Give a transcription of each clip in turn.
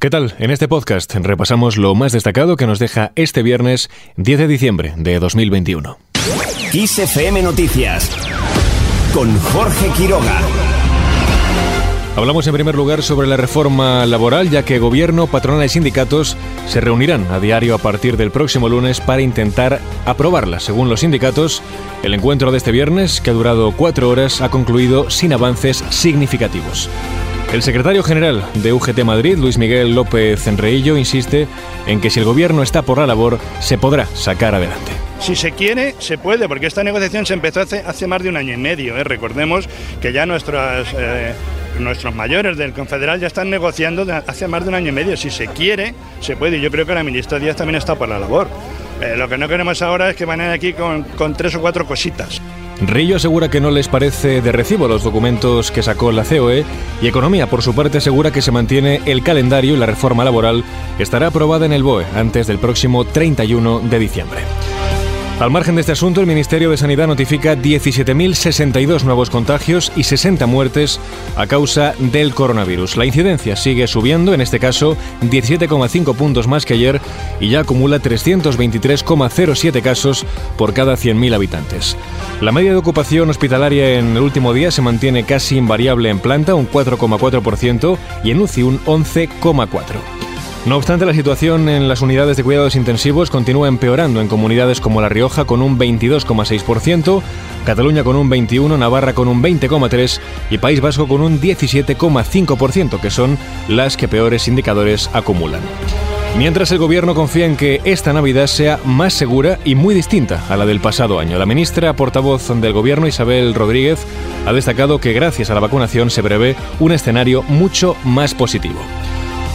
¿Qué tal? En este podcast repasamos lo más destacado que nos deja este viernes 10 de diciembre de 2021. XFM Noticias con Jorge Quiroga. Hablamos en primer lugar sobre la reforma laboral, ya que gobierno, patronal y sindicatos se reunirán a diario a partir del próximo lunes para intentar aprobarla. Según los sindicatos, el encuentro de este viernes, que ha durado cuatro horas, ha concluido sin avances significativos. El secretario general de UGT Madrid, Luis Miguel López Enreillo, insiste en que si el gobierno está por la labor, se podrá sacar adelante. Si se quiere, se puede, porque esta negociación se empezó hace, más de un año y medio. ¿eh? Recordemos que ya eh, nuestros mayores del Confederal ya están negociando hace más de un año y medio. Si se quiere, se puede. Y yo creo que la ministra Díaz también está por la labor. Eh, lo que no queremos ahora es que vayan aquí con, con tres o cuatro cositas. Rillo asegura que no les parece de recibo los documentos que sacó la COE y Economía, por su parte, asegura que se mantiene el calendario y la reforma laboral estará aprobada en el BOE antes del próximo 31 de diciembre. Al margen de este asunto, el Ministerio de Sanidad notifica 17.062 nuevos contagios y 60 muertes a causa del coronavirus. La incidencia sigue subiendo, en este caso 17,5 puntos más que ayer y ya acumula 323,07 casos por cada 100.000 habitantes. La media de ocupación hospitalaria en el último día se mantiene casi invariable en planta, un 4,4%, y en UCI un 11,4%. No obstante, la situación en las unidades de cuidados intensivos continúa empeorando en comunidades como La Rioja con un 22,6%, Cataluña con un 21%, Navarra con un 20,3% y País Vasco con un 17,5%, que son las que peores indicadores acumulan. Mientras el gobierno confía en que esta Navidad sea más segura y muy distinta a la del pasado año. La ministra portavoz del gobierno, Isabel Rodríguez, ha destacado que gracias a la vacunación se prevé un escenario mucho más positivo.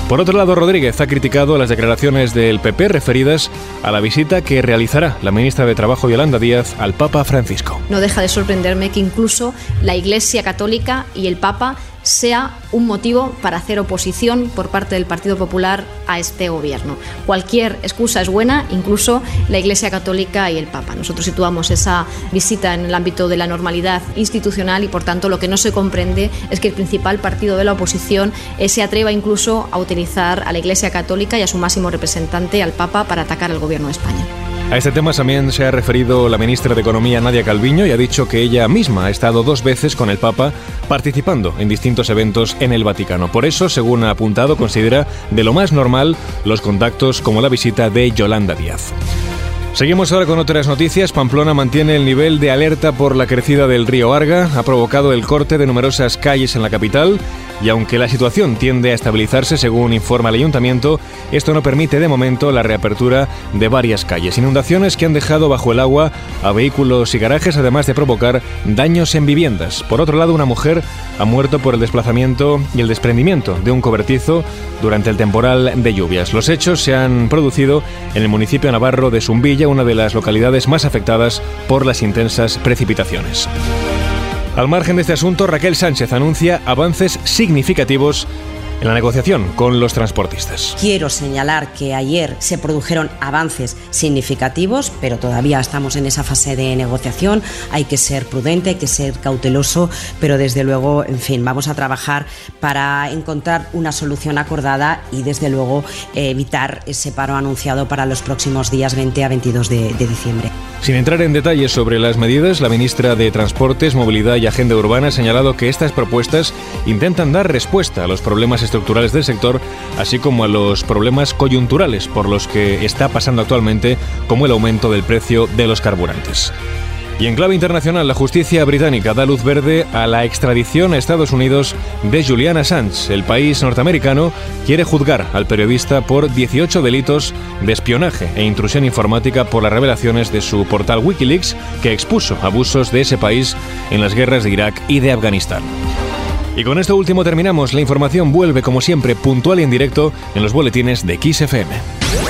Por otro lado, Rodríguez ha criticado las declaraciones del PP referidas a la visita que realizará la ministra de Trabajo Yolanda Díaz al Papa Francisco. No deja de sorprenderme que incluso la Iglesia Católica y el Papa sea un motivo para hacer oposición por parte del Partido Popular a este gobierno. Cualquier excusa es buena, incluso la Iglesia Católica y el Papa. Nosotros situamos esa visita en el ámbito de la normalidad institucional y, por tanto, lo que no se comprende es que el principal partido de la oposición eh, se atreva incluso a utilizar a la Iglesia Católica y a su máximo representante, al Papa, para atacar al gobierno de España. A este tema también se ha referido la ministra de Economía Nadia Calviño y ha dicho que ella misma ha estado dos veces con el Papa participando en distintos eventos en el Vaticano. Por eso, según ha apuntado, considera de lo más normal los contactos como la visita de Yolanda Díaz. Seguimos ahora con otras noticias. Pamplona mantiene el nivel de alerta por la crecida del río Arga. Ha provocado el corte de numerosas calles en la capital y aunque la situación tiende a estabilizarse según informa el ayuntamiento, esto no permite de momento la reapertura de varias calles. Inundaciones que han dejado bajo el agua a vehículos y garajes, además de provocar daños en viviendas. Por otro lado, una mujer ha muerto por el desplazamiento y el desprendimiento de un cobertizo durante el temporal de lluvias. Los hechos se han producido en el municipio navarro de Zumbilla, una de las localidades más afectadas por las intensas precipitaciones. Al margen de este asunto, Raquel Sánchez anuncia avances significativos en la negociación con los transportistas. Quiero señalar que ayer se produjeron avances significativos, pero todavía estamos en esa fase de negociación. Hay que ser prudente, hay que ser cauteloso, pero desde luego, en fin, vamos a trabajar para encontrar una solución acordada y desde luego evitar ese paro anunciado para los próximos días 20 a 22 de, de diciembre. Sin entrar en detalles sobre las medidas, la ministra de Transportes, Movilidad y Agenda Urbana ha señalado que estas propuestas intentan dar respuesta a los problemas estructurales del sector, así como a los problemas coyunturales por los que está pasando actualmente, como el aumento del precio de los carburantes. Y en clave internacional, la justicia británica da luz verde a la extradición a Estados Unidos de Julian Assange. El país norteamericano quiere juzgar al periodista por 18 delitos de espionaje e intrusión informática por las revelaciones de su portal Wikileaks, que expuso abusos de ese país en las guerras de Irak y de Afganistán. Y con esto último terminamos. La información vuelve como siempre puntual y en directo en los boletines de XFM.